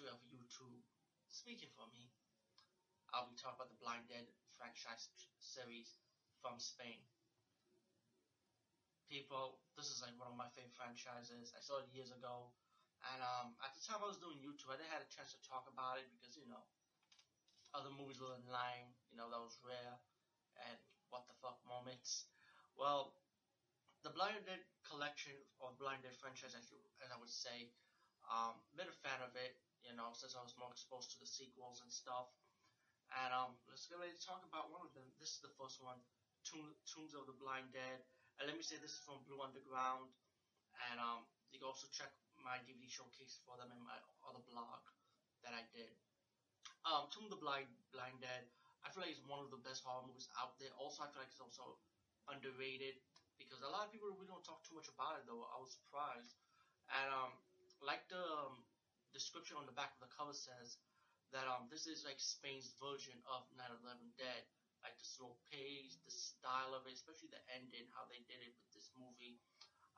History of YouTube, speaking for me, I'll be talking about the Blind Dead franchise series from Spain. People, this is like one of my favorite franchises. I saw it years ago, and um, at the time I was doing YouTube, I didn't have a chance to talk about it because you know other movies were in line. You know that was rare, and what the fuck moments. Well, the Blind Dead collection or Blind Dead franchise, as, you, as I would say, um, been a fan of it, you know, since I was more exposed to the sequels and stuff. And um, let's go ahead and talk about one of them. This is the first one, Tomb, Tombs of the Blind Dead. And let me say this is from Blue Underground. And um, you can also check my DVD showcase for them in my other blog that I did. Um, Tomb of the Blind, Blind Dead, I feel like it's one of the best horror movies out there. Also, I feel like it's also underrated because a lot of people really don't talk too much about it though. I was surprised. And um, like the um, description on the back of the cover says that um, this is like Spain's version of Night of the Living Dead. Like the slow pace, the style of it, especially the ending, how they did it with this movie.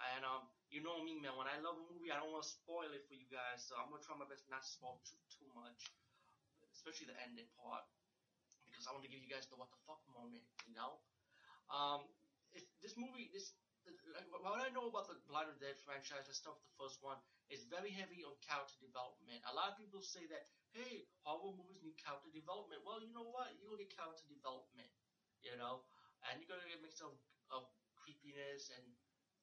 And um, you know me, man. When I love a movie, I don't want to spoil it for you guys. So I'm gonna try my best not to spoil too too much, especially the ending part, because I want to give you guys the what the fuck moment. You know. Um, this movie, this like what I know about the Blind Dead franchise, let's start with the first one, is very heavy on character development. A lot of people say that, hey, horror movies need character development. Well, you know what? You're gonna get character development, you know, and you're gonna get a mix of, of creepiness and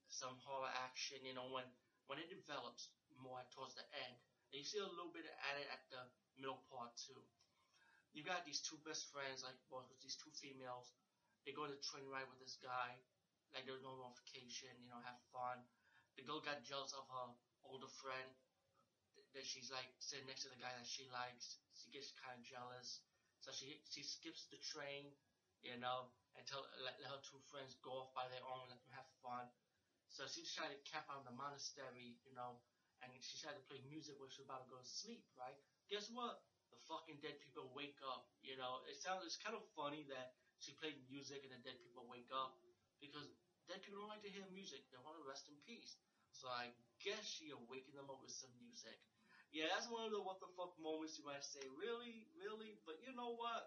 some horror action, you know, when when it develops more towards the end. And you see a little bit at it at the middle part too. You got these two best friends, like well, these two females. They go the train ride with this guy like there's no notification, you know, have fun. The girl got jealous of her older friend that she's like sitting next to the guy that she likes. She gets kind of jealous, so she she skips the train, you know, and tell let, let her two friends go off by their own, and let them have fun. So she decided to camp out in the monastery, you know, and she decided to play music when she was about to go to sleep, right? Guess what? The fucking dead people wake up, you know. It sounds it's kind of funny that she played music and the dead people wake up because they people don't like to hear music. They want to rest in peace. So I guess she awakened them up with some music. Yeah, that's one of the what the fuck moments you might say, really, really, but you know what?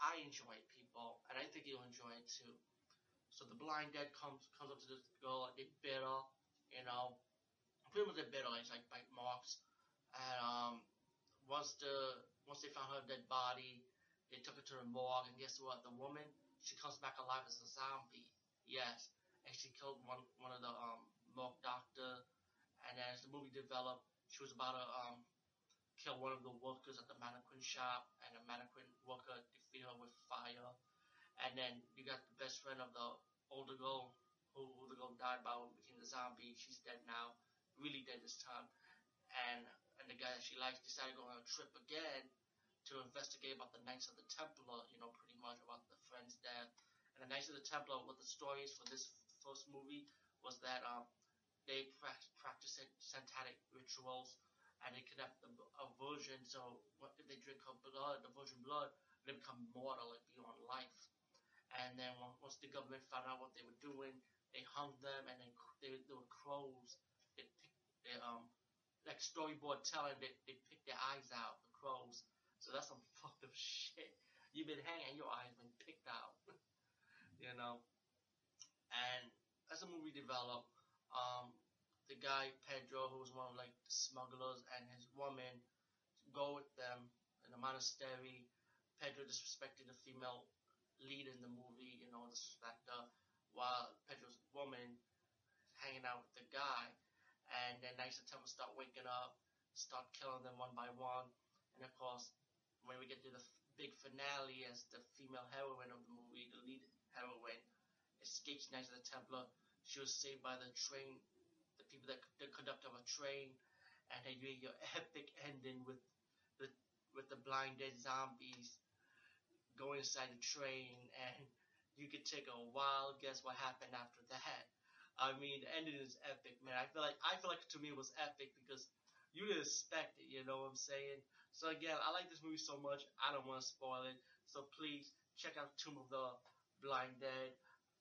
I enjoy it, people, and I think you'll enjoy it too. So the blind dead comes comes up to this girl, and they bitter, you know, pretty much they're bitter, it's like bite marks. And um, once the once they found her dead body, they took her to the morgue, and guess what? The woman she comes back alive as a zombie. Yes, and she killed one one of the um morgue doctor. And as the movie developed, she was about to um kill one of the workers at the mannequin shop, and the mannequin worker defeated her with fire. And then you got the best friend of the older girl, who, who the girl died by when became the zombie. She's dead now, really dead this time. And and the guy that she likes decided to go on a trip again to investigate about the Knights of the Templar, you know, pretty much about the friend's death. And the Knights of the Templar, what the story is for this first movie was that um, they pra- practice satanic rituals and they connect the, a virgin. So what, if they drink her blood, the virgin blood, they become mortal and beyond life. And then once the government found out what they were doing, they hung them, and then they, they were crows. They they, um, like storyboard telling, they, they picked their eyes out, the crows. So that's some fucked up shit. You've been hanging, your eyes been picked out. you know? And as the movie developed, um, the guy Pedro, who was one of like the smugglers, and his woman go with them in the monastery. Pedro disrespected the female lead in the movie, you know, disrespect her, while Pedro's woman hanging out with the guy. And then Knights of Temple start waking up, start killing them one by one. And of course, when we get to the big finale as the female heroine of the movie, the lead heroine, escapes Knights of the Templar. She was saved by the train, the people that the conductor of a train, and then you get your epic ending with the with the blinded zombies go inside the train, and you could take a wild guess what happened after that. I mean, the ending is epic, man. I feel like I feel like to me it was epic because you didn't expect it. You know what I'm saying? So again, I like this movie so much. I don't want to spoil it. So please check out Tomb of the Blind Dead.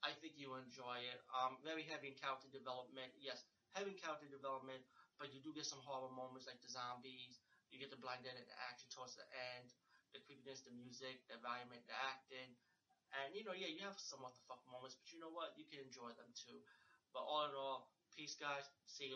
I think you enjoy it. Um, very heavy in character development. Yes, heavy in character development, but you do get some horror moments like the zombies. You get the blind dead in the action towards the end, the creepiness, the music, the environment, the acting, and you know, yeah, you have some what the fuck moments, but you know what? You can enjoy them too. But all in all, peace, guys. See you.